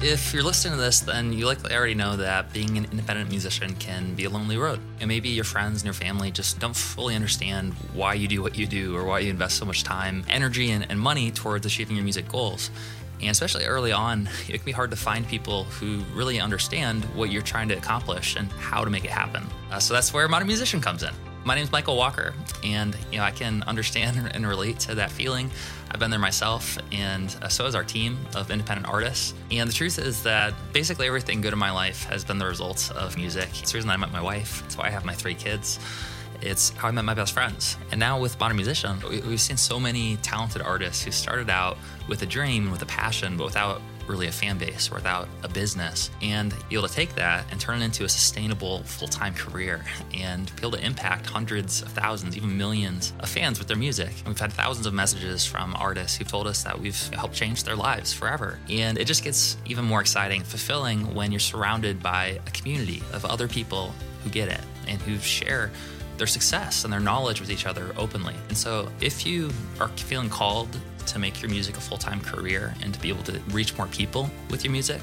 If you're listening to this, then you likely already know that being an independent musician can be a lonely road. And maybe your friends and your family just don't fully understand why you do what you do or why you invest so much time, energy, and, and money towards achieving your music goals. And especially early on, it can be hard to find people who really understand what you're trying to accomplish and how to make it happen. Uh, so that's where Modern Musician comes in. My name is Michael Walker, and you know I can understand and relate to that feeling. I've been there myself, and uh, so has our team of independent artists. And the truth is that basically everything good in my life has been the result of music. It's the reason I met my wife. It's why I have my three kids. It's how I met my best friends. And now with Modern Musician, we've seen so many talented artists who started out with a dream, with a passion, but without really a fan base without a business and be able to take that and turn it into a sustainable full-time career and be able to impact hundreds of thousands even millions of fans with their music and we've had thousands of messages from artists who've told us that we've helped change their lives forever and it just gets even more exciting fulfilling when you're surrounded by a community of other people who get it and who share their success and their knowledge with each other openly. And so, if you are feeling called to make your music a full time career and to be able to reach more people with your music,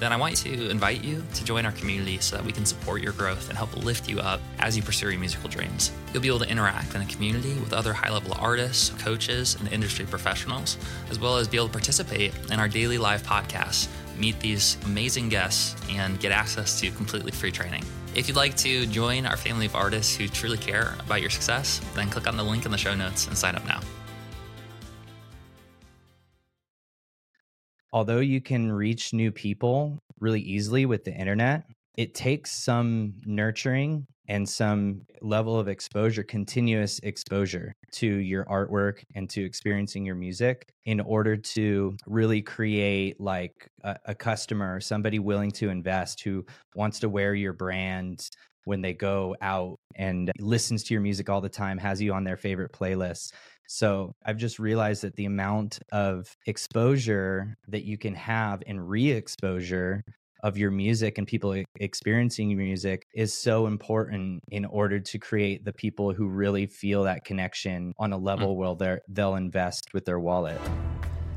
then I want to invite you to join our community so that we can support your growth and help lift you up as you pursue your musical dreams. You'll be able to interact in a community with other high level artists, coaches, and industry professionals, as well as be able to participate in our daily live podcasts, meet these amazing guests, and get access to completely free training. If you'd like to join our family of artists who truly care about your success, then click on the link in the show notes and sign up now. Although you can reach new people really easily with the internet, it takes some nurturing and some level of exposure, continuous exposure to your artwork and to experiencing your music in order to really create like a, a customer, somebody willing to invest who wants to wear your brand when they go out and listens to your music all the time, has you on their favorite playlists. So I've just realized that the amount of exposure that you can have and re exposure of your music and people experiencing your music is so important in order to create the people who really feel that connection on a mm. level mm. where they'll invest with their wallet.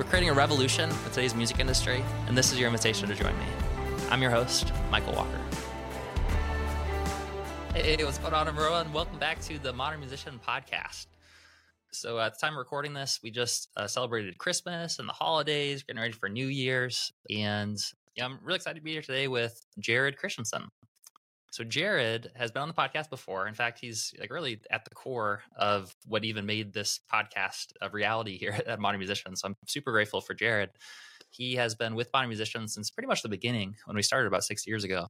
We're creating a revolution in today's music industry, and this is your invitation to join me. I'm your host, Michael Walker. Hey, what's going on, everyone? Welcome back to the Modern Musician Podcast. So, at the time of recording this, we just uh, celebrated Christmas and the holidays, getting ready for New Year's. And yeah, I'm really excited to be here today with Jared Christianson. So Jared has been on the podcast before. In fact, he's like really at the core of what even made this podcast a reality here at Modern Musicians. So I'm super grateful for Jared. He has been with Modern Musicians since pretty much the beginning when we started about six years ago.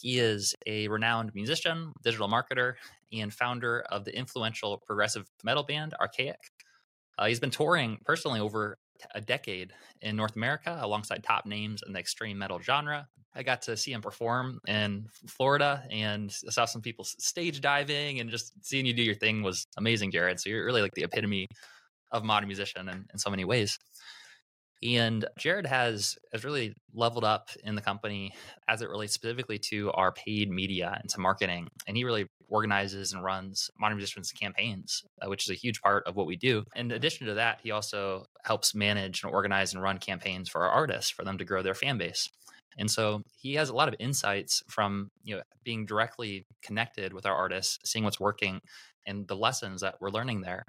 He is a renowned musician, digital marketer, and founder of the influential progressive metal band Arkaik. Uh, he's been touring personally over a decade in North America alongside top names in the extreme metal genre. I got to see him perform in Florida and saw some people stage diving and just seeing you do your thing was amazing, Jared. So you're really like the epitome of modern musician in, in so many ways. And Jared has has really leveled up in the company as it relates specifically to our paid media and to marketing. And he really organizes and runs modern musicians campaigns, uh, which is a huge part of what we do. In addition to that, he also helps manage and organize and run campaigns for our artists for them to grow their fan base. And so he has a lot of insights from you know being directly connected with our artists, seeing what's working and the lessons that we're learning there.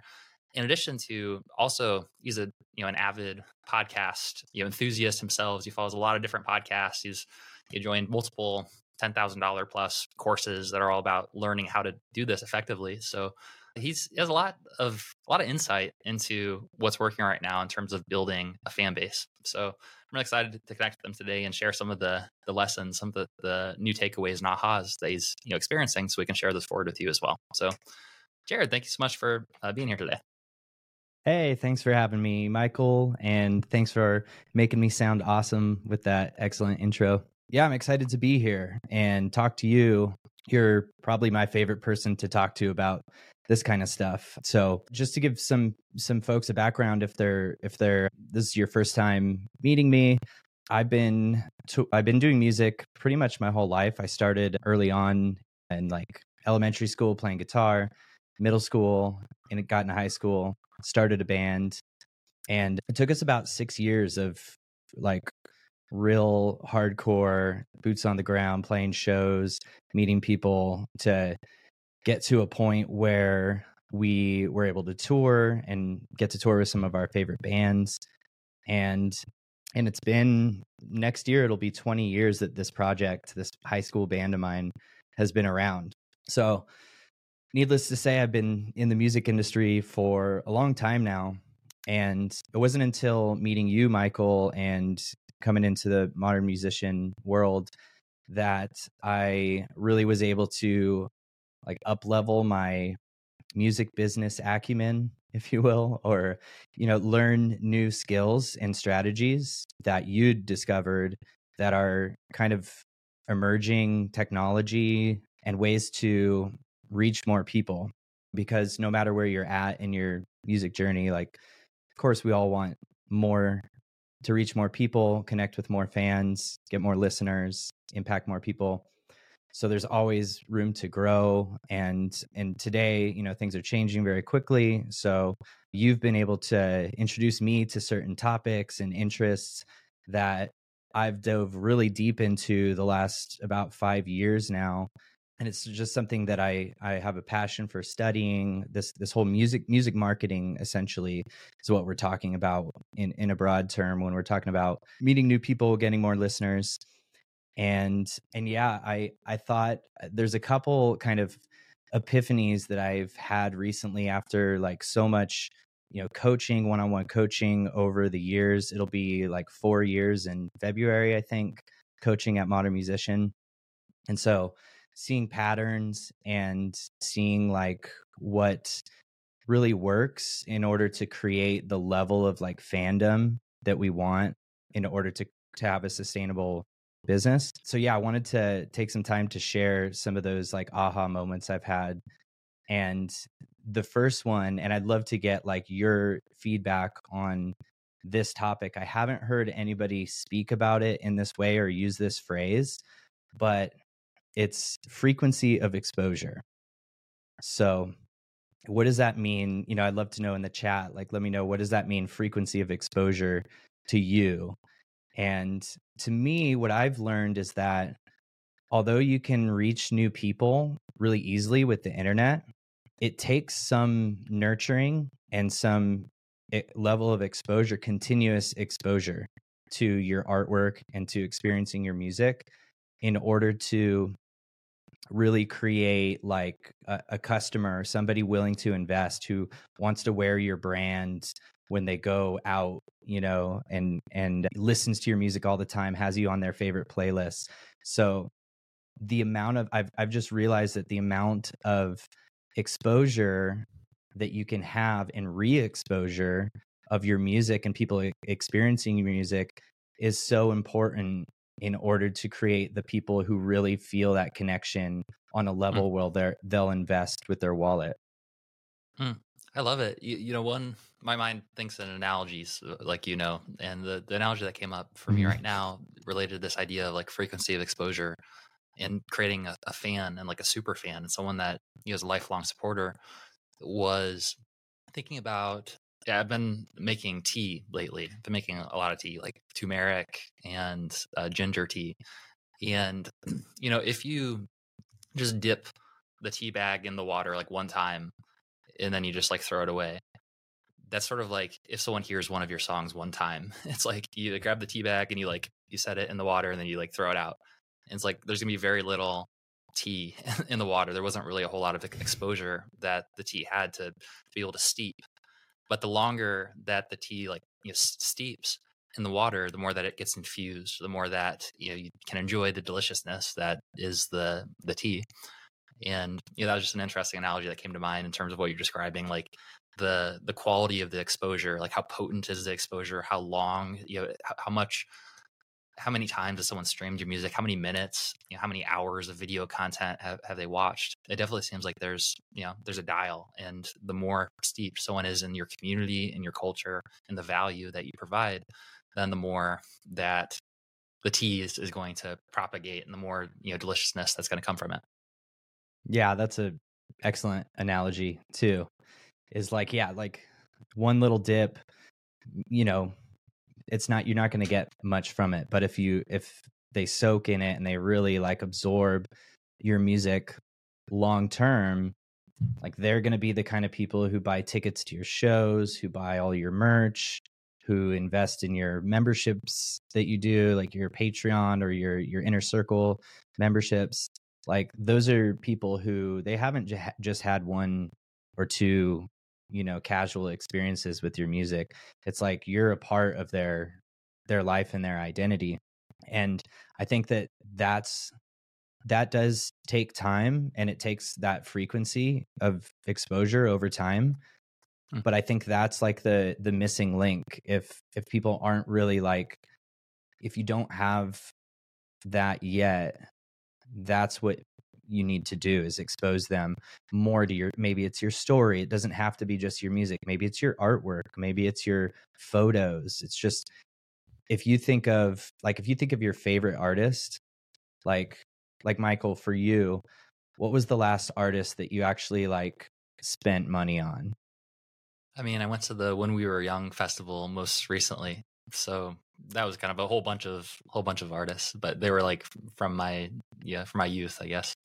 In addition to also he's a you know an avid podcast you know enthusiast himself. He follows a lot of different podcasts. He's he joined multiple ten thousand dollar plus courses that are all about learning how to do this effectively. So he's he has a lot of a lot of insight into what's working right now in terms of building a fan base. So I'm really excited to connect with them today and share some of the the lessons, some of the, the new takeaways and ahas that he's you know experiencing, so we can share this forward with you as well. So, Jared, thank you so much for uh, being here today. Hey, thanks for having me, Michael, and thanks for making me sound awesome with that excellent intro. yeah, I'm excited to be here and talk to you. You're probably my favorite person to talk to about this kind of stuff. So, just to give some some folks a background if they're if they're this is your first time meeting me, I've been to, I've been doing music pretty much my whole life. I started early on in like elementary school playing guitar, middle school, and it got into high school, started a band, and it took us about 6 years of like real hardcore boots on the ground playing shows, meeting people to get to a point where we were able to tour and get to tour with some of our favorite bands and and it's been next year it'll be 20 years that this project this high school band of mine has been around. So needless to say i've been in the music industry for a long time now and it wasn't until meeting you michael and coming into the modern musician world that i really was able to like up level my music business acumen if you will or you know learn new skills and strategies that you'd discovered that are kind of emerging technology and ways to reach more people because no matter where you're at in your music journey like of course we all want more to reach more people connect with more fans get more listeners impact more people. So there's always room to grow and and today you know things are changing very quickly. So you've been able to introduce me to certain topics and interests that I've dove really deep into the last about 5 years now and it's just something that I I have a passion for studying. This this whole music music marketing essentially is what we're talking about in in a broad term when we're talking about meeting new people getting more listeners. And and yeah i i thought uh, there's a couple kind of epiphanies that i've had recently after like so much you know coaching one-on-one coaching over the years. It'll be like four years in february i think coaching at modern musician. And so seeing patterns and seeing like what really works in order to create the level of like fandom that we want in order to to have a sustainable business. So yeah, I wanted to take some time to share some of those like aha moments I've had. And the first one, and I'd love to get like your feedback on this topic. I haven't heard anybody speak about it in this way or use this phrase, but it's frequency of exposure. So, what does that mean? You know, I'd love to know in the chat. Like, let me know what does that mean, frequency of exposure to you? And to me, what I've learned is that although you can reach new people really easily with the internet, it takes some nurturing and some eh, level of exposure, continuous exposure to your artwork and to experiencing your music in order to really create like a, a customer, somebody willing to invest who wants to wear your brand when they go out you know and and listens to your music all the time has you on their favorite playlists so the amount of i've i've just realized that the amount of exposure that you can have and re-exposure of your music and people experiencing your music is so important in order to create the people who really feel that connection on a mm. level mm. where they're they'll invest with their wallet mm. I love it. You, you, know, one my mind thinks in analogies, uh, like you know, and the, the analogy that came up for mm-hmm. me right now related to this idea of like frequency of exposure and creating a, a, fan and like a super fan and someone that you know is a lifelong supporter was thinking about. Yeah, I've been making tea lately. I've been making a lot of tea, like turmeric and uh, ginger tea. And you know, if you just dip the tea bag in the water like one time and then you just like throw it away. That's sort of like if someone hears one of your songs one time, it's like you grab the tea bag and you like you set it in the water and then you like throw it out. And it's like there's gonna be very little tea in the water. There wasn't really a whole lot of exposure that the tea had to, to be able to steep. But the longer that the tea like you know, steeps in the water, the more that it gets infused, the more that you know you can enjoy the deliciousness that is the the tea. And you know, that was just an interesting analogy that came to mind in terms of what you're describing, like the the quality of the exposure, like how potent is the exposure, how long, you know, how, how much how many times has someone streamed your music? How many minutes? You know, how many hours of video content have, have they watched? It definitely seems like there's you know there's a dial, and the more steep someone is in your community, in your culture, and the value that you provide, then the more that the tea is, is going to propagate, and the more you know deliciousness that's going to come from it. Yeah, that's a excellent analogy too. Is like yeah, like one little dip, you know, it's not you're not going to get much from it but if you if they soak in it and they really like absorb your music long term like they're going to be the kind of people who buy tickets to your shows who buy all your merch who invest in your memberships that you do like your patreon or your your inner circle memberships. Like those are people who they haven't j- just had one or two you know casual experiences with your music it's like you're a part of their their life and their identity and i think that that's that does take time and it takes that frequency of exposure over time mm. but i think that's like the the missing link if if people aren't really like if you don't have that yet that's what you need to do is expose them more to your maybe it's your story it doesn't have to be just your music maybe it's your artwork maybe it's your photos it's just if you think of like if you think of your favorite artist like like Michael for you what was the last artist that you actually like spent money on? I mean I went to the when we were young festival most recently so that was kind of a whole bunch of whole bunch of artists but they were like from my yeah from my youth i guess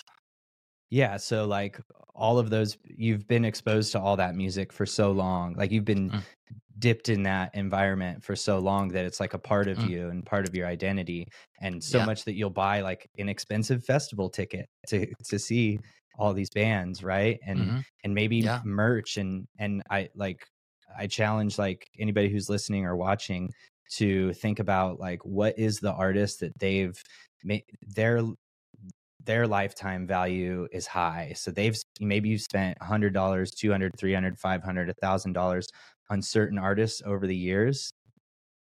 yeah so like all of those you've been exposed to all that music for so long like you've been mm. dipped in that environment for so long that it's like a part of mm. you and part of your identity and so yeah. much that you'll buy like an expensive festival ticket to to see all these bands right and mm-hmm. and maybe yeah. merch and and i like i challenge like anybody who's listening or watching to think about like what is the artist that they've made their their lifetime value is high so they've maybe you've spent $100 200 300 500 $1000 on certain artists over the years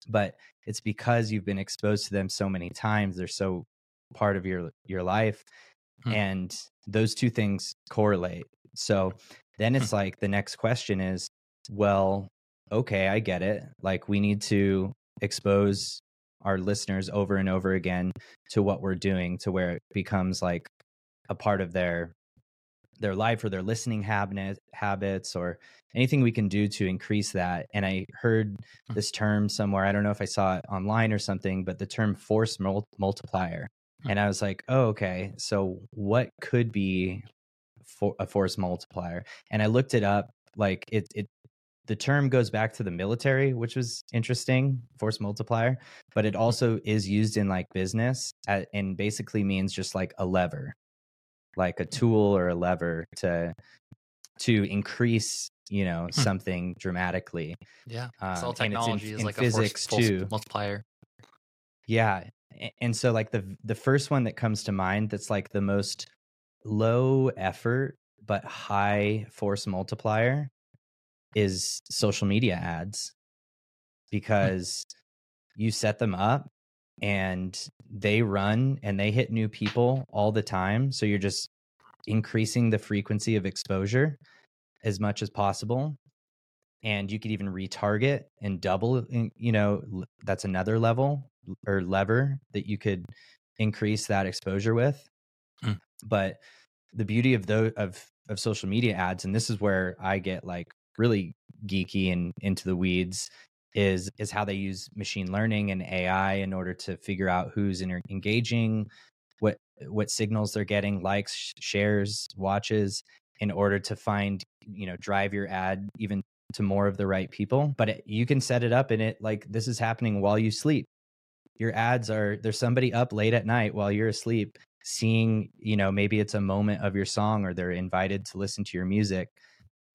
but it's because you've been exposed to them so many times they're so part of your your life hmm. and those two things correlate so then hmm. it's like the next question is well okay i get it like we need to expose our listeners over and over again to what we're doing to where it becomes like a part of their their life or their listening habit, habits or anything we can do to increase that and i heard hmm. this term somewhere i don't know if i saw it online or something but the term force mul- multiplier hmm. and i was like oh okay so what could be for a force multiplier and i looked it up like it it the term goes back to the military, which was interesting, force multiplier, but it also is used in like business at, and basically means just like a lever, like a tool or a lever to to increase you know hmm. something dramatically. Yeah, it's all technology in, is in like physics a force, too. multiplier. Yeah, and so like the the first one that comes to mind that's like the most low effort but high force multiplier is social media ads hmm. because you set them up and they run and they hit new people all the time. So you're just increasing the frequency of exposure as much as possible. And you could even retarget and double, you know, that's another level or lever that you could increase that exposure with. Mm. But the beauty of those of of social media ads, and this is where I get like really geeky and into the weeds is is how they use machine learning and AI in order to figure out who's in, engaging, what what signals they're getting, likes, shares, watches, in order to find you know drive your ad even to more of the right people. But it, you can set it up and it like this is happening while you sleep. Your ads are there's somebody up late at night while you're asleep seeing you know maybe it's a moment of your song or they're invited to listen to your music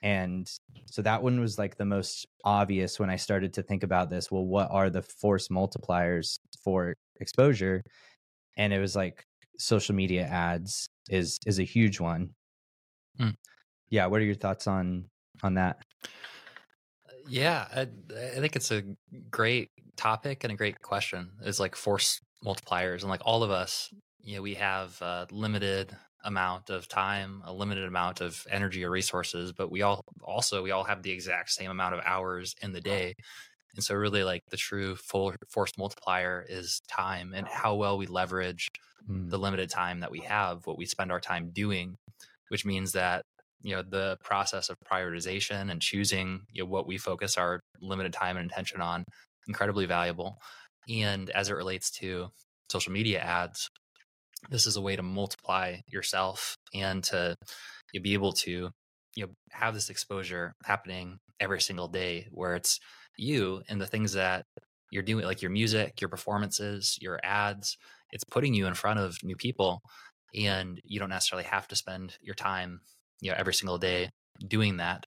and so that one was like the most obvious when I started to think about this. Well, what are the force multipliers for exposure? And it was like social media ads is is a huge one. Mm. Yeah, what are your thoughts on on that? Yeah, I, I think it's a great topic and a great question. Is like force multipliers, and like all of us, you know, we have a limited amount of time, a limited amount of energy or resources, but we all also we all have the exact same amount of hours in the day. And so really like the true full force multiplier is time and how well we leverage Mm. the limited time that we have, what we spend our time doing, which means that you know the process of prioritization and choosing you know, what we focus our limited time and attention on incredibly valuable and as it relates to social media ads this is a way to multiply yourself and to you be able to you know have this exposure happening every single day where it's you and the things that you're doing like your music your performances your ads it's putting you in front of new people and you don't necessarily have to spend your time you know every single day doing that.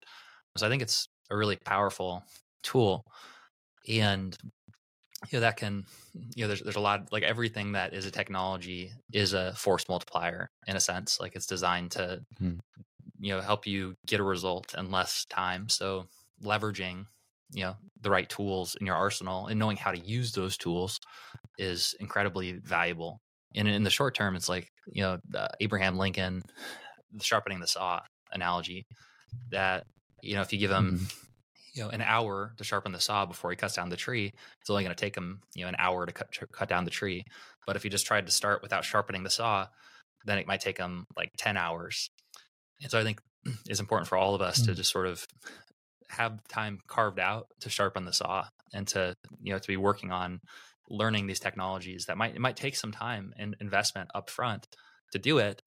So i think it's a really powerful tool and you know that can you know there's there's a lot like everything that is a technology is a force multiplier in a sense like it's designed to Hmm. you know help you get a result in less time so leveraging you know the right tools in your arsenal and knowing how to use those tools is incredibly valuable and in the short term it's like you know uh, abraham lincoln the sharpening the saw analogy that you know if you give him Mhm. You know an hour to sharpen the saw before he cuts down the tree. It's only going to take him you know an hour to cut cut down the tree. But if he just tried to start without sharpening the saw then it might take him like 10 hours. And so i think it's important for all of us to Mm. just sort of have time carved out to sharpen the saw and to you know to be working on learning these technologies that might it might take some time and investment up front to do it.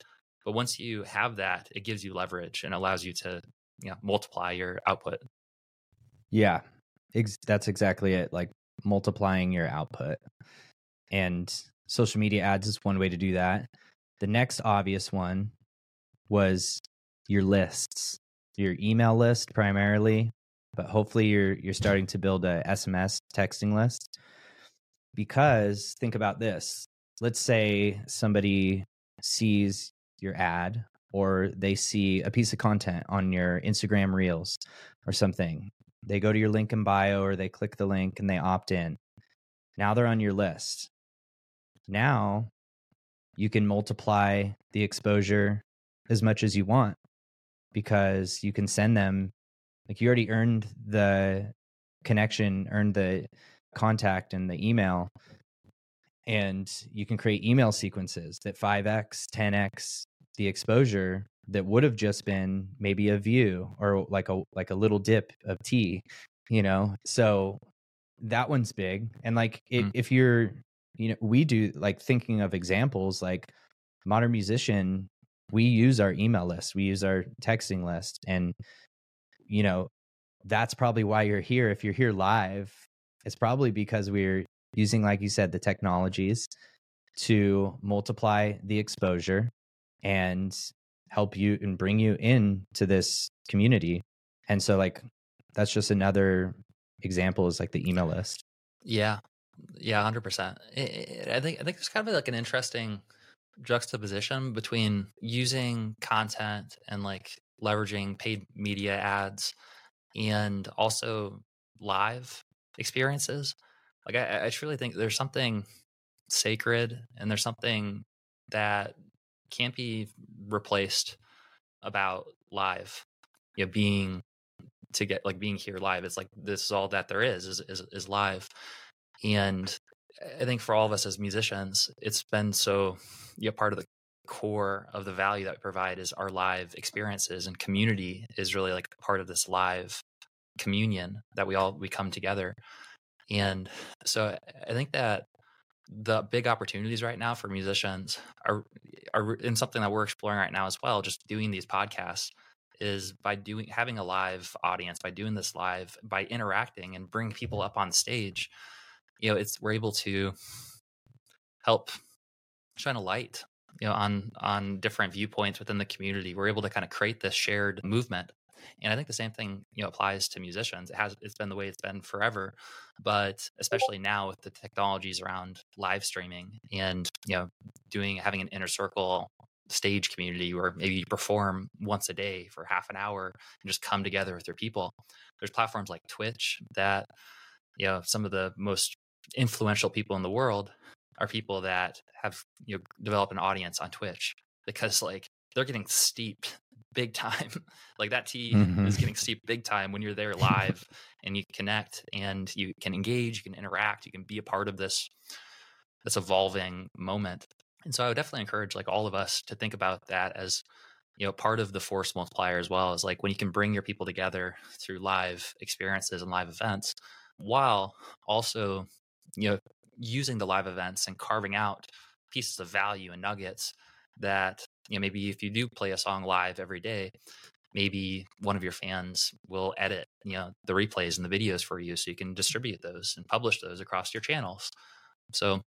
But once you have that it gives you leverage and allows you to you know multiply your output Yeah, ex- that's exactly it. Like multiplying your output. And social media ads is one way to do that. The next obvious one was your lists, your email list primarily, but hopefully you're you're starting to build a SMS texting list. Because think about this. Let's say somebody sees your ad or they see a piece of content on your Instagram Reels or something they go to your link in bio or they click the link and they opt in. Now they're on your list. Now you can multiply the exposure as much as you want because you can send them, like you already earned the connection, earned the contact and the email. And you can create email sequences that 5x, 10x the exposure that would have just been maybe a view or like a like a little dip of tea you know so that one's big and like it, Mm. if you're you know we do like thinking of examples like modern musician we use our email list we use our texting list and you know that's probably why you're here if you're here live it's probably because we're using like you said the technologies to multiply the exposure and help you and bring you in to this community. And so like that's just another example is like the email list. Yeah, yeah, hundred percent. I think I think there's kind of like an interesting juxtaposition between using content and like leveraging paid media ads and also live experiences. Like I, I truly think there's something sacred and there's something that can't be replaced about live. You know, being to get like being here live. It's like this is all that there is is is, is live, and I think for all of us as musicians, it's been so yeah part of the core of the value that we provide is our live experiences and community is really like part of this live communion that we all we come together and so i think that the big opportunities right now for musicians are are in something that we're exploring right now as well just doing these podcasts is by doing having a live audience by doing this live by interacting and bring people up on stage you know it's we're able to help shine a light you know on on different viewpoints within the community. We're able to kind of create this shared movement and i think the same thing you know applies to musicians it has it's been the way it's been forever but especially now with the technologies around live streaming and you know doing having an inner circle stage community where maybe you perform once a day for half an hour and just come together with your people. There's platforms like Twitch that, you know, some of the most influential people in the world are people that have you know developed an audience on Twitch because like they're getting steeped big time. like that tea mm-hmm. is getting steeped big time when you're there live and you connect and you can engage, you can interact, you can be a part of this this evolving moment. And so I would definitely encourage like all of us to think about that as you know part of the force multiplier as well is like when you can bring your people together through live experiences and live events while also you know using the live events and carving out pieces of value and nuggets that you know maybe if you do play a song live every day maybe one of your fans will edit you know the replays and the videos for you so you can distribute those and publish those across your channels. So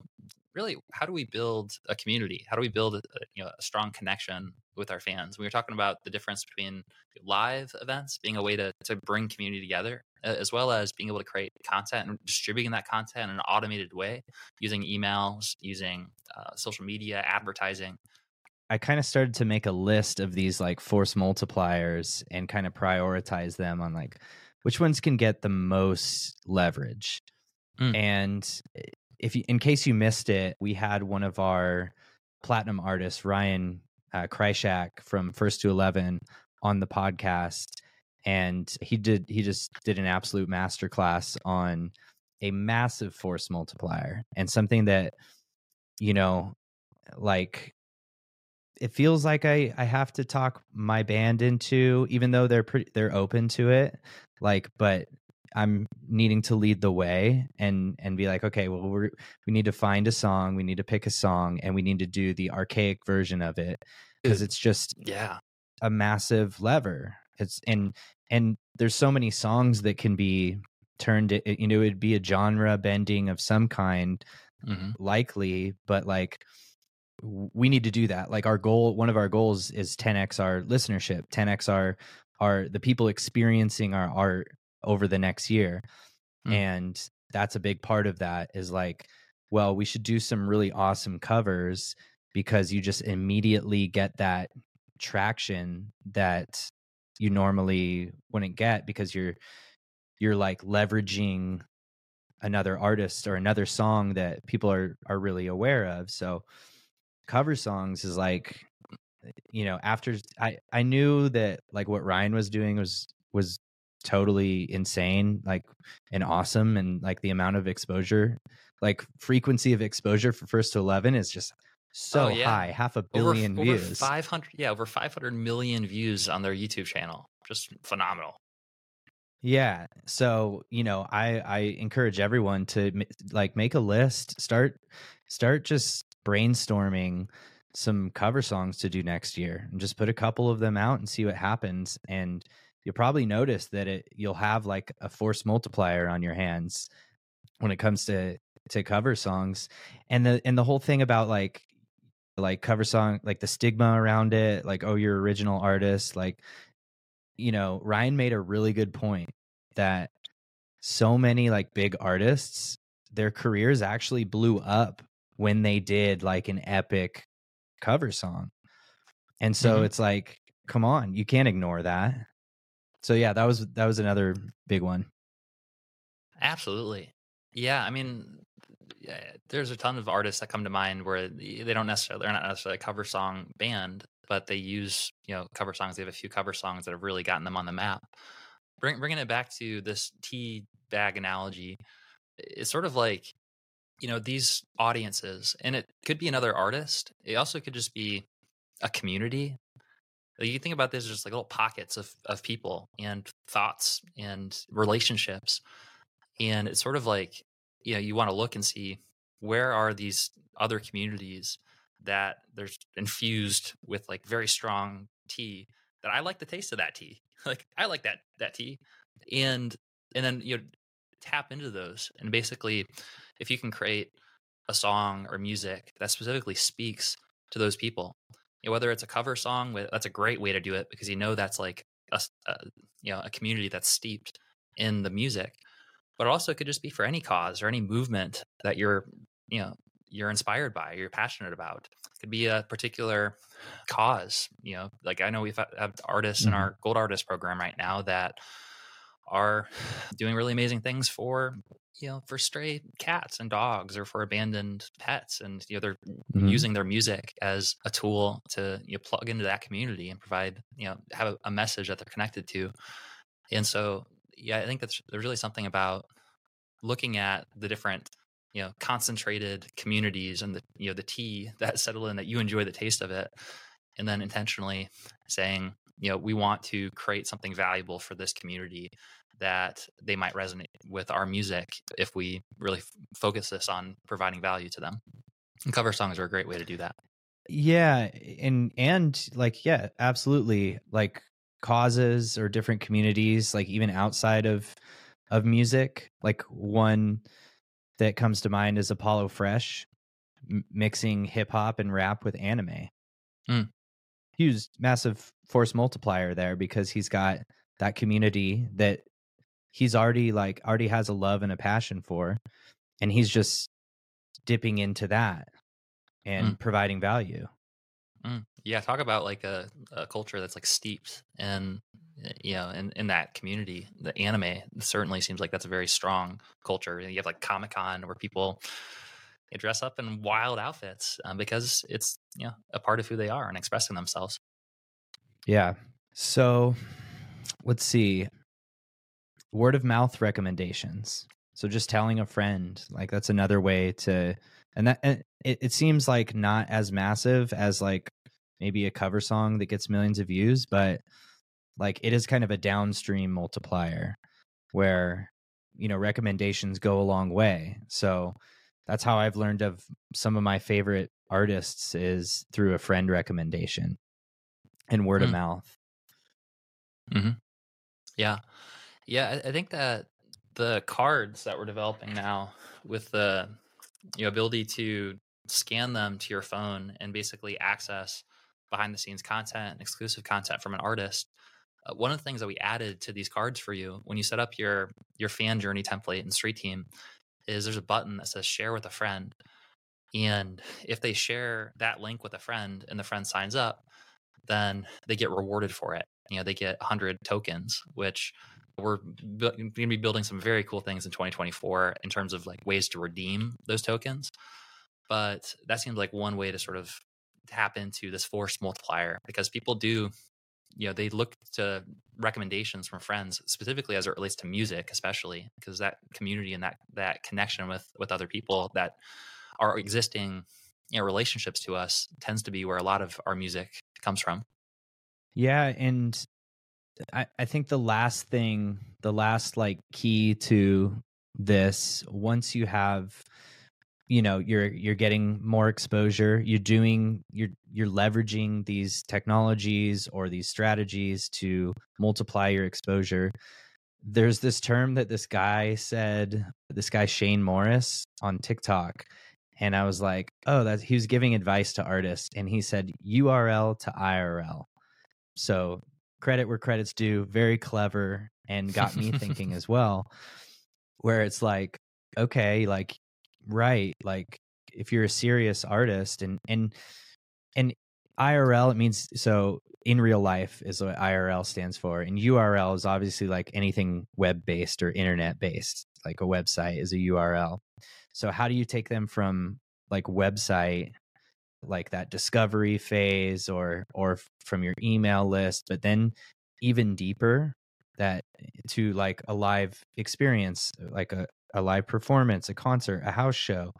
really how do we build a community? How do we build a, you know a strong connection with our fans? We were talking about the difference between live events being a way to, to bring community together as well as being able to create content and distributing that content in an automated way using emails using uh, social media advertising I kind of started to make a list of these like force multipliers and kind of prioritize them on like which ones can get the most leverage. Mm. And eh, if you, in case you missed it, we had one of our platinum artists, Ryan uh, Kryshak from First to Eleven, on the podcast, and he did he just did an absolute masterclass on a massive force multiplier and something that you know like it feels like I I have to talk my band into, even though they're pretty they're open to it. Like, but I'm needing to lead the way and and be like, okay, well we we need to find a song, we need to pick a song, and we need to do the Arkaik version of it because it's just yeah a massive lever. It's and and there's so many songs that can be turned. You know, it'd be a genre bending of some kind, mm-hmm. likely, but like we need to do that. Like our goal, one of our goals is 10x our listenership, 10x our our the people experiencing our art over the next year. Mm. And that's a big part of that is like, well, we should do some really awesome covers because you just immediately get that traction that you normally wouldn't get because you're you're like leveraging another artist or another song that people are are really aware of. So cover songs is like eh, you know after i i knew that like what ryan was doing was was totally insane like and awesome and like the amount of exposure like frequency of exposure for first to 11 is just oh, so oh, yeah. high half a billion over, views. over 500 yeah over 500 million views on their youtube channel. Just phenomenal. Yeah so you know i i encourage everyone to like make a list start start just brainstorming some cover songs to do next year and just put a couple of them out and see what happens. And you'll probably notice that it you'll have like a force multiplier on your hands when it comes to to cover songs. And the and the whole thing about like like cover song like the stigma around it like oh you're original artist like you know Ryan made a really good point that so many like big artists their careers actually blew up when they did like an epic cover song. And so mm-hmm. it's like, come on, you can't ignore that. So yeah, that was that was another big one. Absolutely. Yeah, I mean, there's a ton of artists that come to mind where they don't necessarily they're not necessarily a cover song band, but they use you know cover songs. They have a few cover songs that have really gotten them on the map. Bring, bringing it back to this tea bag analogy, it's sort of like you know these audiences and it could be another artist it also could just be a community. You think about this as just like little pockets of, of people and thoughts and relationships and it's sort of like you know you want to look and see where are these other communities that there's infused with like very strong tea that i like the taste of that tea. Like i like that that tea. And and then you know tap into those and basically if you can create a song or music that specifically speaks to those people you know, whether it's a cover song that's a great way to do it because you know that's like a, a you know a community that's steeped in the music but also it could just be for any cause or any movement that you're you know you're inspired by, you're passionate about. It could be a particular cause. You know, like I know we've have artists mm-hmm. in our gold artist program right now that are doing really amazing things for you know for stray cats and dogs or for abandoned pets and you know they're mm-hmm. using their music as a tool to you know, plug into that community and provide you know have a, a message that they're connected to and so yeah i think that's there's really something about looking at the different you know concentrated communities and the you know the tea that settle in that you enjoy the taste of it and then intentionally saying you know we want to create something valuable for this community that they might resonate with our music if we really f- focus this on providing value to them. And cover songs are a great way to do that. Yeah and and like yeah absolutely like causes or different communities like even outside of of music like one that comes to mind is apollo fresh m- mixing hip hop and rap with anime. Mm. huge massive force multiplier there because he's got that community that he's already like already has a love and a passion for and he's just dipping into that and mm. providing value. Mm. yeah talk about like a, a, culture that's like steeped in eh, you know in, in that community. The anime certainly seems like that's a very strong culture. You have like comic-con where people they dress up in wild outfits um, because it's you know a part of who they are and expressing themselves. Yeah. So let's see word of mouth recommendations. So just telling a friend, like that's another way to, and that and it, it seems like not as massive as like maybe a cover song that gets millions of views, but like it is kind of a downstream multiplier where you know recommendations go a long way. So that's how I've learned of some of my favorite artists is through a friend recommendation and word mm. of mouth. Mm-hmm. Yeah. Yeah, I, think that the cards that we're developing now with the you know, ability to scan them to your phone and basically access behind the scenes content, and exclusive content from an artist. Uh, one of the things that we added to these cards for you when you set up your your fan journey template in Street Team is there's a button that says share with a friend. And if they share that link with a friend and the friend signs up, then they get rewarded for it. You know, they get 100 tokens, which we're going to be building some very cool things in 2024 in terms of like ways to redeem those tokens. But that seems like one way to sort of tap into this force multiplier because people do, you know, they look to recommendations from friends specifically as it relates to music, especially because that community and that that connection with with other people that are existing, you know, relationships to us tends to be where a lot of our music comes from. Yeah, and I, I think the last thing, the last like key to this, once you have you know you're you're getting more exposure you're doing you're you're leveraging these technologies or these strategies to multiply your exposure there's this term that this guy said this guy Shane Morris on TikTok and I was like oh that he was giving advice to artists and he said URL to IRL so credit where credit's due, very clever and got me thinking as well. Where it's like, okay, like right, like if you're a serious artist and and and IRL it means so in real life is what IRL stands for and URL is obviously like anything web based or internet based like a website is a URL. So how do you take them from like website like that discovery phase or or from your email list but then even deeper that to like a live experience like a, a live performance a concert a house show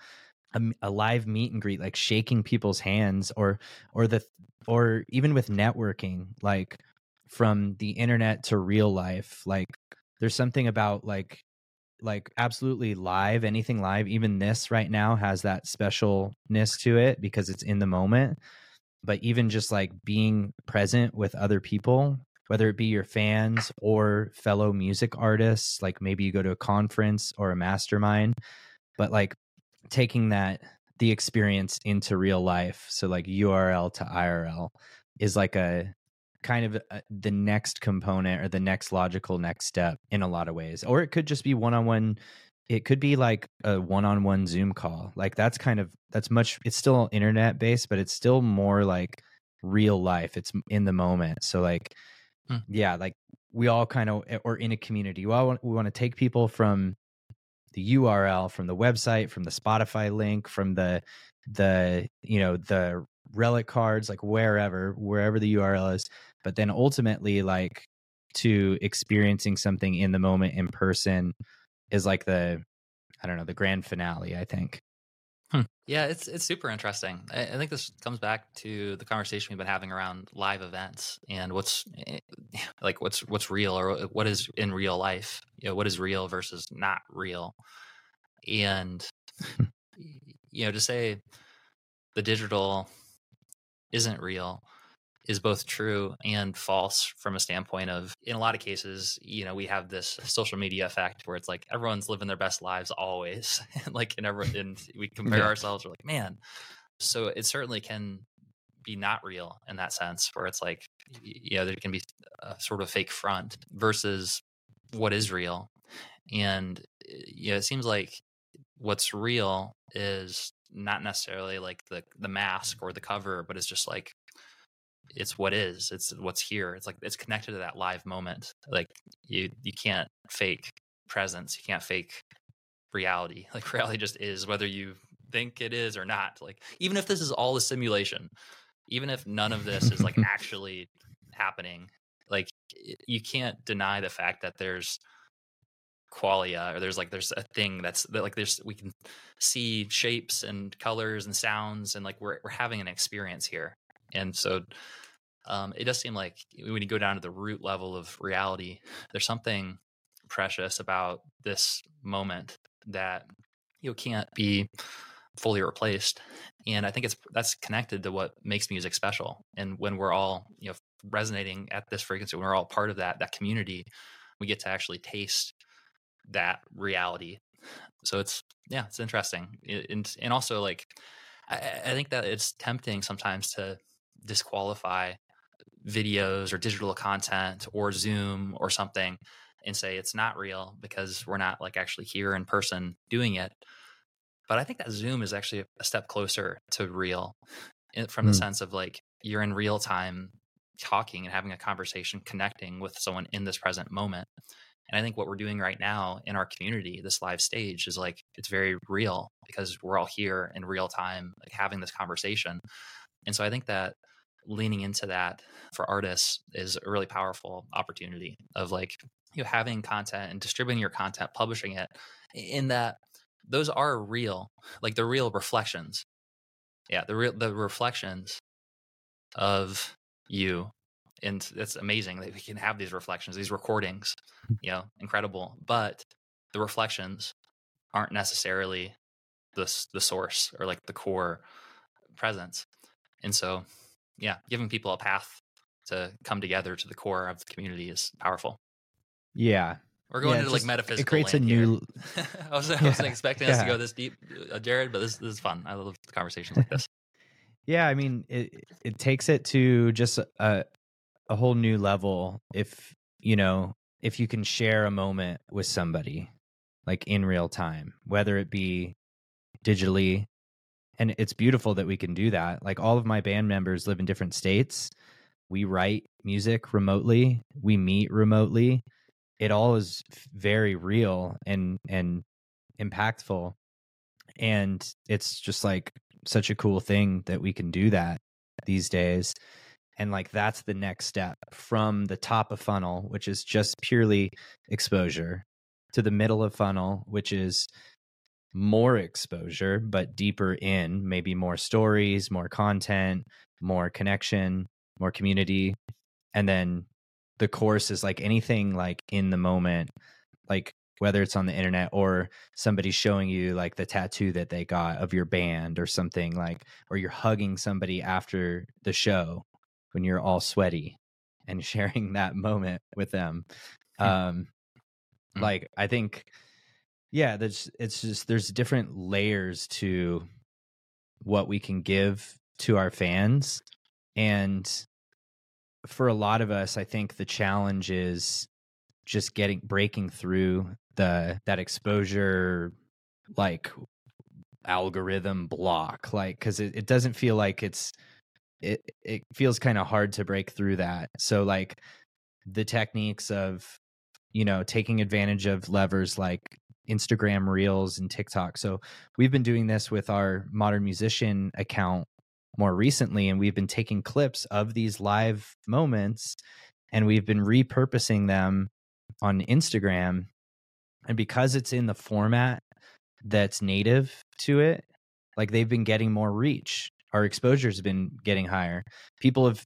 a, a live meet and greet like shaking people's hands or or the or even with networking like from the internet to real life like there's something about like like absolutely live anything live even this right now has that specialness to it because it's in the moment. But even just like being present with other people whether it be your fans or fellow music artists like maybe you go to a conference or a mastermind but like taking that the experience into real life so like url to irl is like a kind of a, uh, the next component or the next logical next step in a lot of ways or it could just be one-on-one it could be like a one-on-one zoom call like that's kind of that's much it's still internet based but it's still more like real life it's in the moment so like hmm. yeah like we all kind of eh, or in a community we all want, we want to take people from the url from the website from the spotify link from the the you know the relic cards like wherever wherever the url is but then ultimately like to experiencing something in the moment in person is like the I don't know the grand finale. I think. Hmm. Yeah, it's it's super interesting. I, I, think this comes back to the conversation we've been having around live events and what's eh, like what's what's real or what is in real life. You know, what is real versus not real, and you know, to say the digital isn't real is both true and false from a standpoint of in a lot of cases you know we have this social media effect where it's like everyone's living their best lives always like and everyone and we compare yeah. ourselves we're like man so it certainly can be not real in that sense where it's like you know there can be a sort of fake front versus what is real and eh, you know it seems like what's real is not necessarily like the the mask or the cover but it's just like it's what is it's what's here it's like it's connected to that live moment like you you can't fake presence you can't fake reality like reality just is whether you think it is or not like even if this is all a simulation even if none of this is like actually happening like you can't deny the fact that there's qualia or there's like there's a thing that's that like there's we can see shapes and colors and sounds and like we're we're having an experience here and so um, it does seem like when you go down to the root level of reality, there's something precious about this moment that you know, can't be fully replaced. And I think it's that's connected to what makes music special. And when we're all you know resonating at this frequency, when we're all part of that that community, we get to actually taste that reality. So it's yeah, it's interesting. And and also like I, I think that it's tempting sometimes to disqualify videos or digital content or Zoom or something and say it's not real because we're not like actually here in person doing it. But I think that Zoom is actually a step closer to real from the mm. sense of like you're in real time talking and having a conversation, connecting with someone in this present moment. And I think what we're doing right now in our community, this live stage, is like it's very real because we're all here in real time, like having this conversation. And so I think that leaning into that for artists is a really powerful opportunity of like you know, having content and distributing your content, publishing it in that those are real, like the real reflections. Yeah, the real the reflections of you. And it's amazing that we can have these reflections, these recordings, hmm. you know, incredible. But the reflections aren't necessarily the the source or like the core presence. And so yeah, giving people a path to come together to the core of the community is powerful. Yeah. We're going yeah, into just, like metaphysical. It creates a new. I, was, I yeah, wasn't expecting us to go this deep, uh, Jared, but this, this is fun. I love conversations like this. yeah, I mean, it it takes it to just a a whole new level. If you know, if you can share a moment with somebody, like in real time, whether it be digitally and it's beautiful that we can do that. Like all of my band members live in different states. We write music remotely. We meet remotely. It all is very real and and impactful. And it's just like such a cool thing that we can do that these days. And like that's the next step from the top of funnel which is just purely exposure to the middle of funnel which is more exposure, but deeper in, maybe more stories, more content, more connection, more community. And then the course is like anything like in the moment, like whether it's on the internet or somebody showing you like the tattoo that they got of your band or something like, or you're hugging somebody after the show when you're all sweaty and sharing that moment with them. Hmm. Um, mm. like I think yeah there's it's just there's different layers to what we can give to our fans and for a lot of us i think the challenge is just getting breaking through the that exposure like algorithm block like because it, it doesn't feel like it's it it feels kind of hard to break through that. So like the techniques of you know taking advantage of levers like instagram reels and tiktok. So we've been doing this with our modern musician account more recently and we've been taking clips of these live moments and we've been repurposing them on instagram. And because it's in the format that's native to it like they've been getting more reach. Our exposure's been getting higher. People have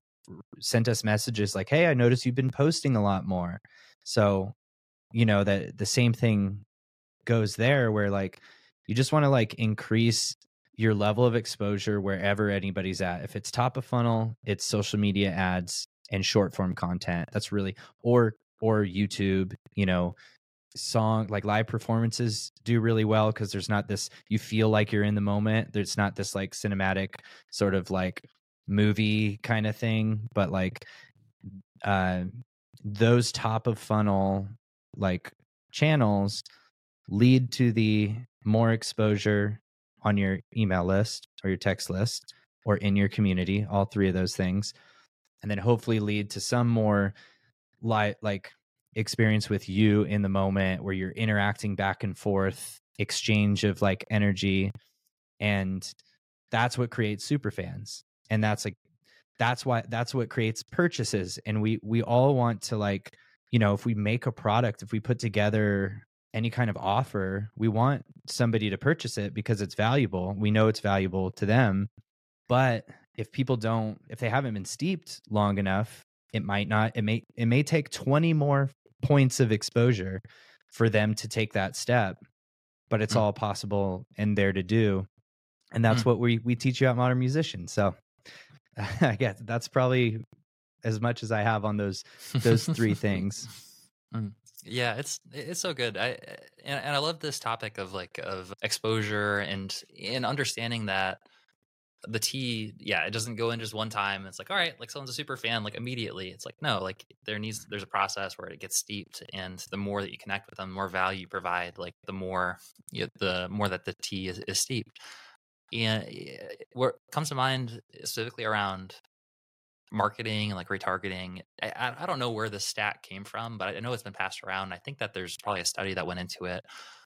sent us messages like hey i noticed you've been posting a lot more. So you know that the same thing goes there where like you just want to like increase your level of exposure wherever anybody's at. If it's top of funnel it's social media ads and short form content that's really or or youtube you know song like live performances do really well because there's not this you feel like you're in the moment there's not this like cinematic sort of like movie kind of thing but like uh those top of funnel like channels lead to the more exposure on your email list or your text list or in your community all three of those things and then hopefully lead to some more li- like experience with you in the moment where you're interacting back and forth exchange of like energy and that's what creates super fans and that's like that's why that's what creates purchases and we we all want to like you know if we make a product if we put together any kind of offer we want somebody to purchase it because it's valuable we know it's valuable to them but if people don't if they haven't been steeped long enough it might not it may it may take 20 more points of exposure for them to take that step but it's mm. all possible and there to do and that's mm. what we we teach you at modern musicians so i guess that's probably as much as i have on those those three things mm. Yeah it's it's so good i and, and i love this topic of like of exposure and and understanding that the tea, yeah, it doesn't go in just one time. It's like, all right, like someone's a super fan, like immediately. It's like, no, like there needs there's a process where it gets steeped, and the more that you connect with them, the more value you provide, like the more you know, the more that the tea is, is steeped. And eh, what comes to mind specifically around marketing and like retargeting, I, I don't know where the stat came from, but I know it's been passed around. I think that there's probably a study that went into it,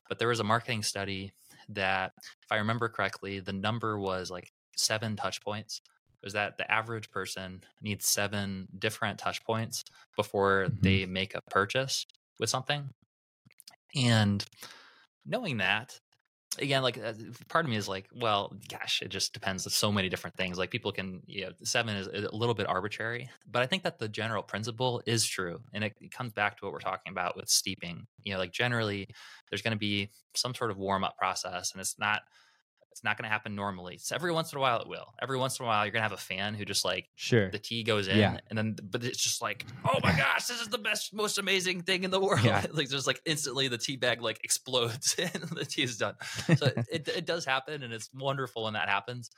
but there was a marketing study that, if I remember correctly, the number was like seven touch points is that the average person needs seven different touch points before mm-hmm. they make a purchase with something. And knowing that, again, like uh, part of me is like, well, gosh, it just depends on so many different things. Like people can, you know, seven is a little bit arbitrary, but I think that the general principle is true. And it, it comes back to what we're talking about with steeping. You know, like generally there's going to be some sort of warm up process and it's not it's not going to happen normally. So every once in a while it will. Every once in a while you're going to have a fan who just like sure the tea goes in yeah. and then but it's just like oh my gosh this is the best most amazing thing in the world. Yeah. like there's like instantly the tea bag like explodes and the tea is done. So it it does happen and it's wonderful when that happens.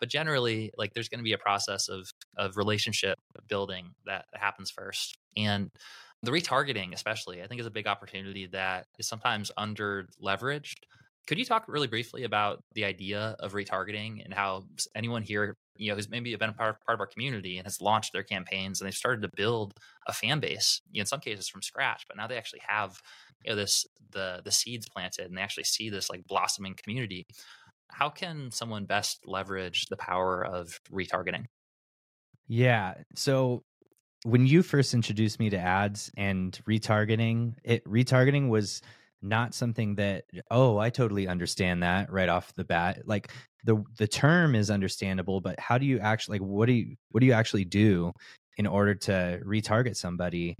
But generally like there's going to be a process of of relationship building that happens first. And the retargeting especially I think is a big opportunity that is sometimes under leveraged could you talk really briefly about the idea of retargeting and how anyone here, you know, who's maybe been a part, part of our community and has launched their campaigns and they've started to build a fan base, you know, in some cases from scratch, but now they actually have, you know, this the the seeds planted and they actually see this like blossoming community. How can someone best leverage the power of retargeting? Yeah. So when you first introduced me to ads and retargeting, it retargeting was not something that oh i totally understand that right off the bat like the the term is understandable but how do you actually like what do you what do you actually do in order to retarget somebody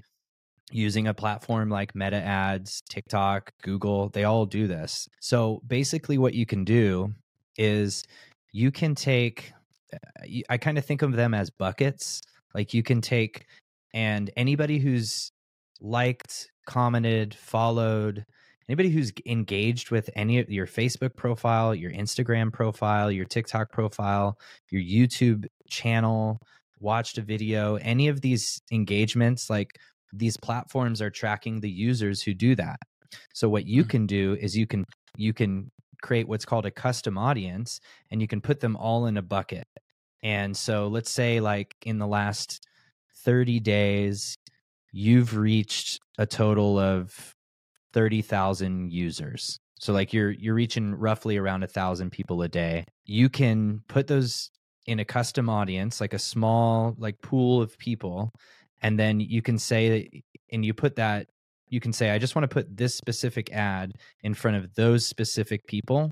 using a platform like meta ads tiktok google? They all do this. So basically what you can do is you can take uh, i kind of think of them as buckets. Like you can take and anybody who's liked commented followed anybody who's engaged with any of your Facebook profile, your Instagram profile, your TikTok profile, your YouTube channel, watched a video, any of these engagements, like these platforms are tracking the users who do that. So what you Mhm. can do is you can you can create what's called a custom audience and you can put them all in a bucket. And so let's say like in the last 30 days you've reached a total of 30,000 users. So like you're you're reaching roughly around a 1000 people a day. You can put those in a custom audience, like a small like pool of people and then you can say and you put that you can say I just want to put this specific ad in front of those specific people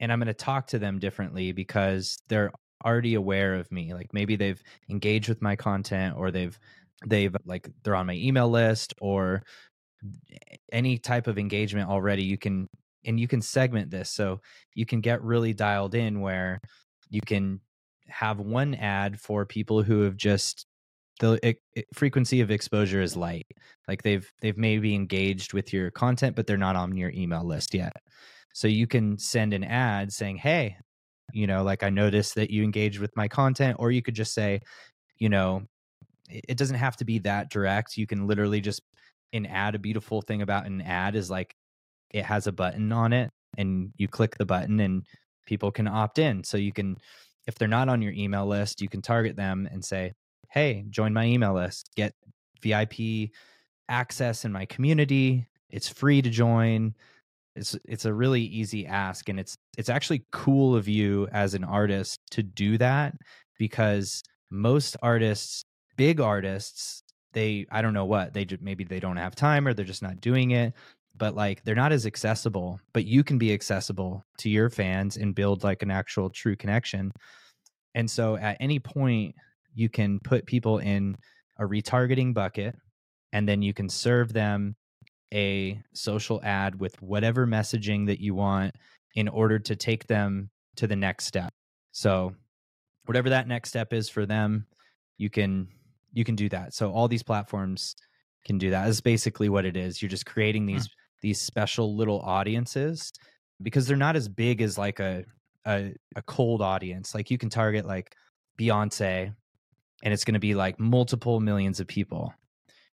and I'm going to talk to them differently because they're already aware of me. Like maybe they've engaged with my content or they've they've like they're on my email list or any type of engagement already you can and you can segment this so you can get really dialed in where you can have one ad for people who have just the e- e- frequency of exposure is light. Like they've they've maybe engaged with your content but they're not on your email list yet. So you can send an ad saying hey you know like i noticed that you engaged with my content or you could just say you know it it doesn't have to be that direct. You can literally just an ad a beautiful thing about an ad is like it has a button on it and you click the button and people can opt in. So you can if they're not on your email list you can target them and say hey join my email list. Get vip access in my community. It's free to join. It's it's a really easy ask and it's it's actually cool of you as an artist to do that because most artists big artists they i don't know what they just maybe they don't have time or they're just not doing it but like they're not as accessible but you can be accessible to your fans and build like an actual true connection. And so at any point you can put people in a retargeting bucket and then you can serve them a social ad with whatever messaging that you want in order to take them to the next step. So whatever that next step is for them you can you can do that. So all these platforms can do that. is basically what it is. You're just creating hmm. these these special little audiences because they're not as big as like a a, a cold audience. Like you can target like beyonce and it's going to be like multiple millions of people.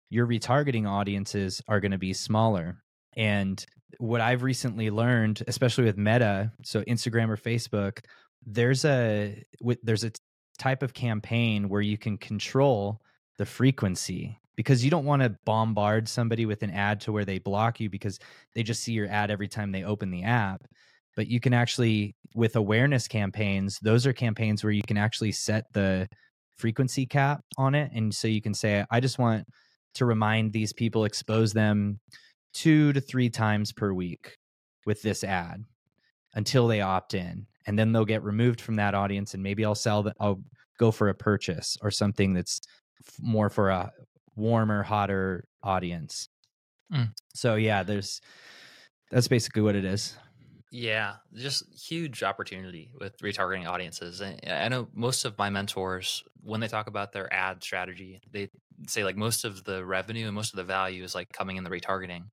Your retargeting audiences are going to be smaller. And what i've recently learned especially with meta so instagram or facebook there's a with there's a type of campaign where you can control the frequency because you don't want to bombard somebody with an ad to where they block you because they just see your ad every time they open the app. But you can actually with awareness campaigns those are campaigns where you can actually set the frequency cap on it. And so you can say i just want to remind these people expose them 2 to 3 times per week with this ad until they opt in. And then they'll get removed from that audience and maybe I'll sell that I'll go for a purchase or something that's f- more for a warmer hotter audience. Mm. So yeah, there's that's basically what it is. Yeah, just huge opportunity with retargeting audiences. And I know most of my mentors, when they talk about their ad strategy, they say like most of the revenue and most of the value is like coming in the retargeting.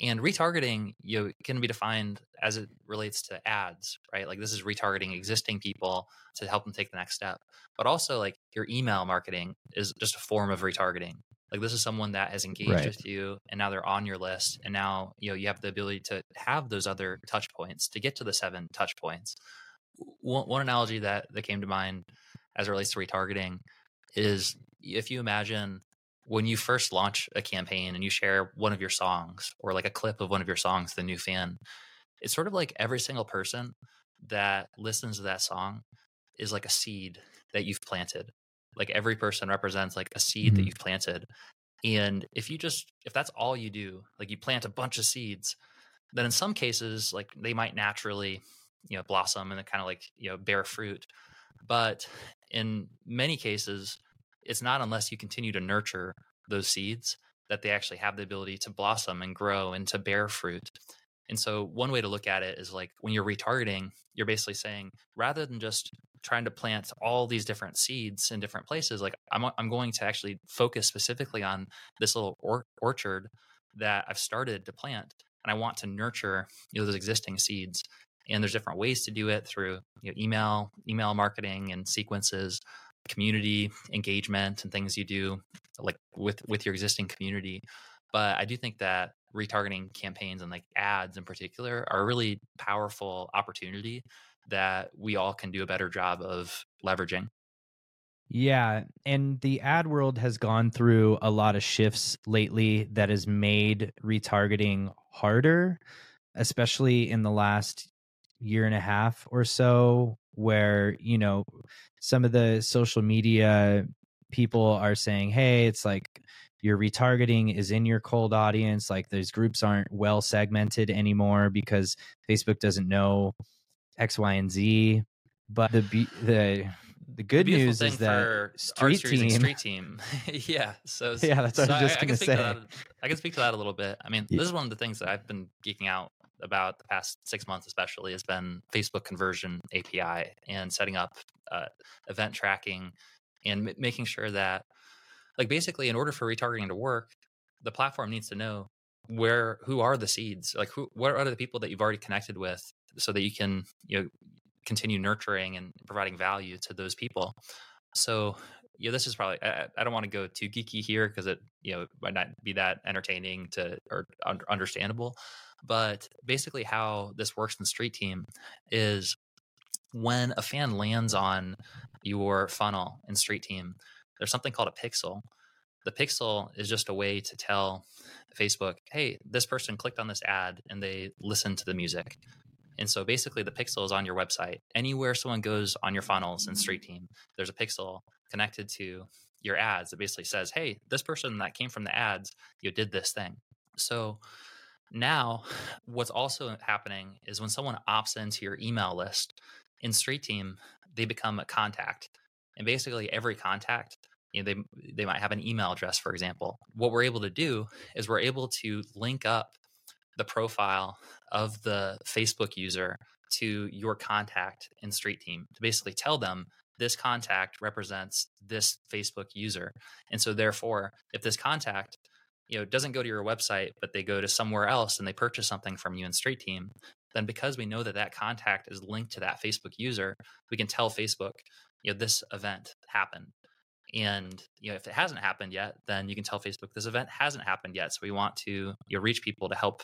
And retargeting, you know, can be defined as it relates to ads, right? Like this is retargeting existing people to help them take the next step. But also like your email marketing is just a form of retargeting. Like this is someone that has engaged Right. with you and now they're on your list and now, you know, you have the ability to have those other touch points to get to the seven touch points. One, one analogy that that came to mind as it relates to retargeting is if you imagine when you first launch a campaign and you share one of your songs or like a clip of one of your songs to the new fan, it's sort of like every single person that listens to that song is like a seed that you've planted. Like every person represents like a seed that Mhm. you've planted. And if you just if that's all you do, like you plant a bunch of seeds, then in some cases like they might naturally, you know, blossom and kind of like, you know, bear fruit. But in many cases, it's not unless you continue to nurture those seeds that they actually have the ability to blossom and grow and to bear fruit. And so, one way to look at it is like when you're retargeting, you're basically saying rather than just trying to plant all these different seeds in different places, like I'm, I'm going to actually focus specifically on this little or- orchard that I've started to plant, and I want to nurture you know those existing seeds. And there's different ways to do it through you know, email, email marketing, and sequences. Community engagement and things you do like with with your existing community. But i do think that retargeting campaigns and like ads in particular are a really powerful opportunity that we all can do a better job of leveraging. Yeah, and the ad world has gone through a lot of shifts lately that has made retargeting harder, especially in the last year and a half or so where, you know, some of the social media people are saying, "Hey, it's like your retargeting is in your cold audience, like those groups aren't well segmented anymore because Facebook doesn't know X, Y, and Z." But the the the good the news is that street team, street team, yeah. So yeah, that's what so I was just I, I gonna say. That, I can speak to that a little bit. I mean, Yeah. this is one of the things that I've been geeking out about the past six months, especially, has been Facebook conversion API and setting up uh, event tracking and m- making sure that, like, basically, in order for retargeting to work, the platform needs to know where who are the seeds, like who what are the people that you've already connected with, so that you can you know continue nurturing and providing value to those people. So yeah, this is probably I, I don't want to go too geeky here because it you know might not be that entertaining to or un- understandable. But basically, how this works in Street Team is when a fan lands on your funnel in Street Team, there's something called a pixel. The pixel is just a way to tell Facebook, hey, this person clicked on this ad and they listened to the music. And so basically, the pixel is on your website. Anywhere someone goes on your funnels in Street Team, there's a pixel connected to your ads that basically says, hey, this person that came from the ads, you did this thing. So now, what's also happening is when someone opts into your email list in Street Team, they become a contact. And basically, every contact, you know, they they might have an email address, for example. What we're able to do is we're able to link up the profile of the Facebook user to your contact in Street Team to basically tell them this contact represents this Facebook user. And so therefore, if this contact you know doesn't go to your website but they go to somewhere else and they purchase something from you in Street Team, then because we know that that contact is linked to that Facebook user, we can tell Facebook, you know, this event happened. And you know, if it hasn't happened yet, then you can tell Facebook this event hasn't happened yet. So we want to you know, reach people to help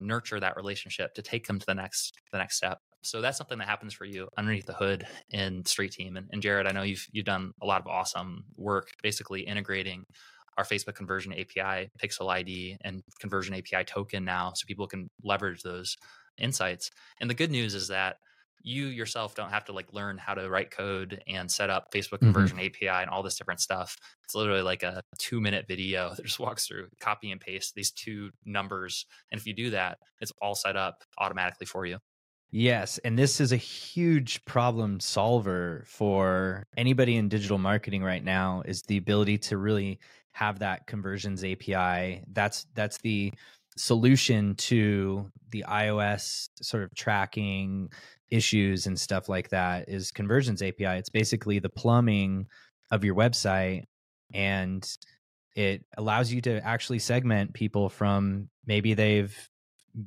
nurture that relationship to take them to the next the next step. So that's something that happens for you underneath the hood in Street Team. And, and Jared, I know you've you've done a lot of awesome work, basically integrating our Facebook conversion API, Pixel ID, and conversion API token now, so people can leverage those insights. And the good news is that you yourself don't have to like learn how to write code and set up Facebook Mhm. conversion API and all this different stuff. It's literally like a two minute video that just walks through copy and paste these two numbers. And if you do that, it's all set up automatically for you. Yes, and this is a huge problem solver for anybody in digital marketing right now is the ability to really have that conversions API. That's that's the solution to the iOS sort of tracking issues and stuff like that is conversions API. It's basically the plumbing of your website and it allows you to actually segment people from maybe they've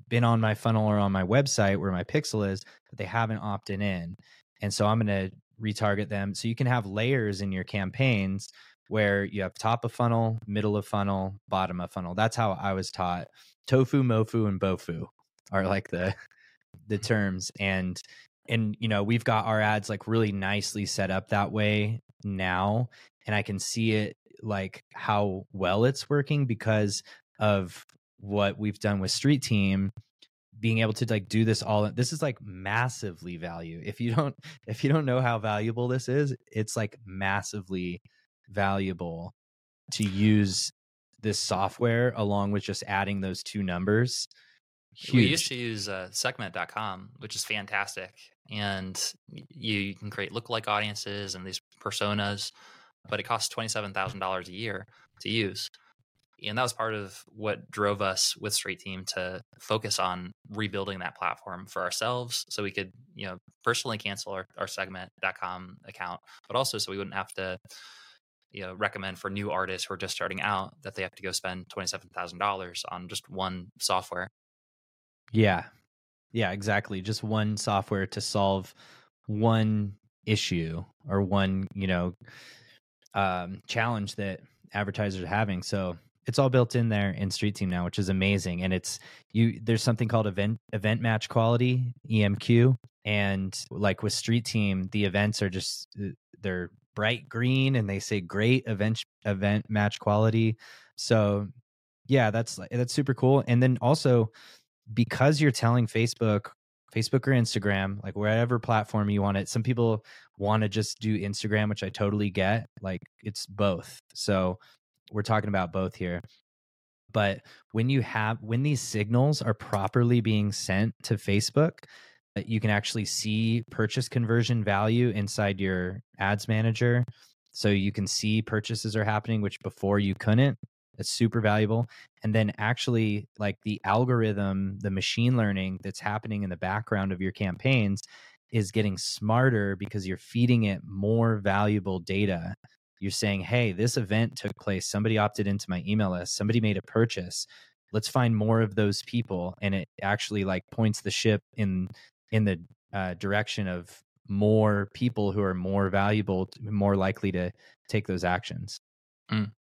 been on my funnel or on my website where my pixel is, but they haven't opted in. And so I'm going to retarget them. So you can have layers in your campaigns where you have top of funnel, middle of funnel, bottom of funnel. That's how I was taught. Tofu, mofu, and bofu are like the the mm-hmm. terms. And and you know, we've got our ads like really nicely set up that way now. And I can see it like how well it's working because of what we've done with Street Team being able to like do this all this is like massively value if you don't if you don't know how valuable this is it's like massively valuable to use this software along with just adding those two numbers We used to use uh, segment.com, which is fantastic. And you, you can create lookalike audiences and these personas, but it costs $27,000 a year to use. And that was part of what drove us with Street Team to focus on rebuilding that platform for ourselves so we could, you know, personally cancel our, our segment.com account, but also so we wouldn't have to, you know, recommend for new artists who are just starting out that they have to go spend $27,000 on just one software. yeah yeah exactly just one software to solve one issue or one you know um, challenge that advertisers are having. So it's all built in there in Street Team now, which is amazing. And it's you. There's something called event event match quality (EMQ), and like with Street Team, the events are just uh, they're bright green and they say great event event match quality. So yeah, that's that's super cool. And then also because you're telling Facebook Facebook or Instagram, like wherever platform you want it. Some people want to just do Instagram, which I totally get. Like it's both. So we're talking about both here. But when you have when these signals are properly being sent to Facebook, you can actually see purchase conversion value inside your ads manager. So you can see purchases are happening, which before you couldn't. It's super valuable. And then actually, like the algorithm, the machine learning that's happening in the background of your campaigns is getting smarter because you're feeding it more valuable data. You're saying, hey, this event took place. Somebody opted into my email list. Somebody made a purchase. Let's find more of those people. And it actually like points the ship in in the uh, direction of more people who are more valuable, more likely to take those actions. Mm.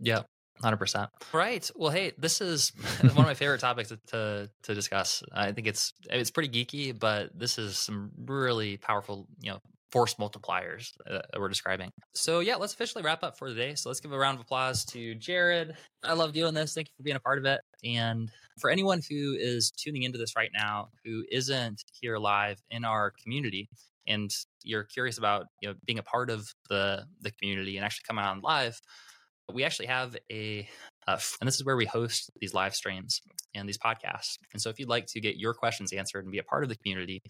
Yeah, Hundred percent. Right. Well, hey, this is one of my favorite topics to to discuss. I think it's it's pretty geeky, but this is some really powerful, you know, force multipliers that we're describing. So yeah, let's officially wrap up for today. So let's give a round of applause to Jared. I love doing this. Thank you for being a part of it. And for anyone who is tuning into this right now who isn't here live in our community and you're curious about you know being a part of the the community and actually coming on live we actually have a, uh, and this is where we host these live streams and these podcasts. And so if you'd like to get your questions answered and be a part of the community,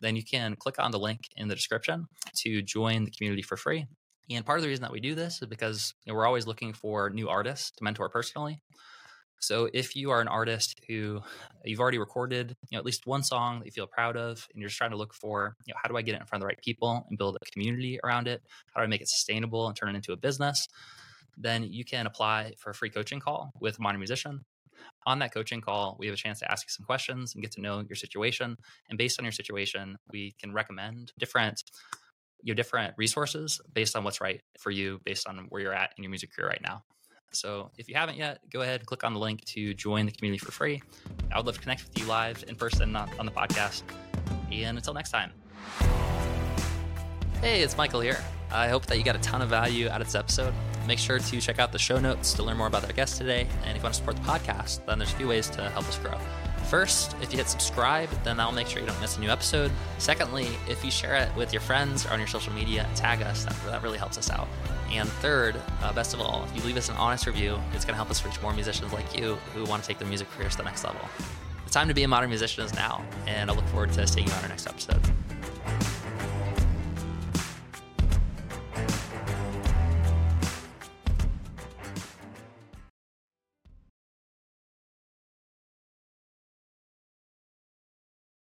then you can click on the link in the description to join the community for free. And part of the reason that we do this is because you know, we're always looking for new artists to mentor personally. So if you are an artist who you've already recorded, you know, at least one song that you feel proud of, and you're just trying to look for, you know, how do I get it in front of the right people and build a community around it? How do I make it sustainable and turn it into a business? then you can apply for a free coaching call with modern musician. On that coaching call, we have a chance to ask you some questions and get to know your situation. And based on your situation, we can recommend different you know, different resources based on what's right for you, based on where you're at in your music career right now. So if you haven't yet, go ahead and click on the link to join the community for free. I would love to connect with you live in person, not on the podcast. And until next time. Hey, it's Michael here. I hope that you got a ton of value out of this episode. Make sure to check out the show notes to learn more about our guest today. And if you want to support the podcast, then there's a few ways to help us grow. First, if you hit subscribe, then that'll make sure you don't miss a new episode. Secondly, if you share it with your friends or on your social media, tag us. That, that really helps us out. And third, uh, best of all, if you leave us an honest review, it's going to help us reach more musicians like you who want to take their music careers to the next level. The time to be a modern musician is now, and I look forward to seeing you on our next episode.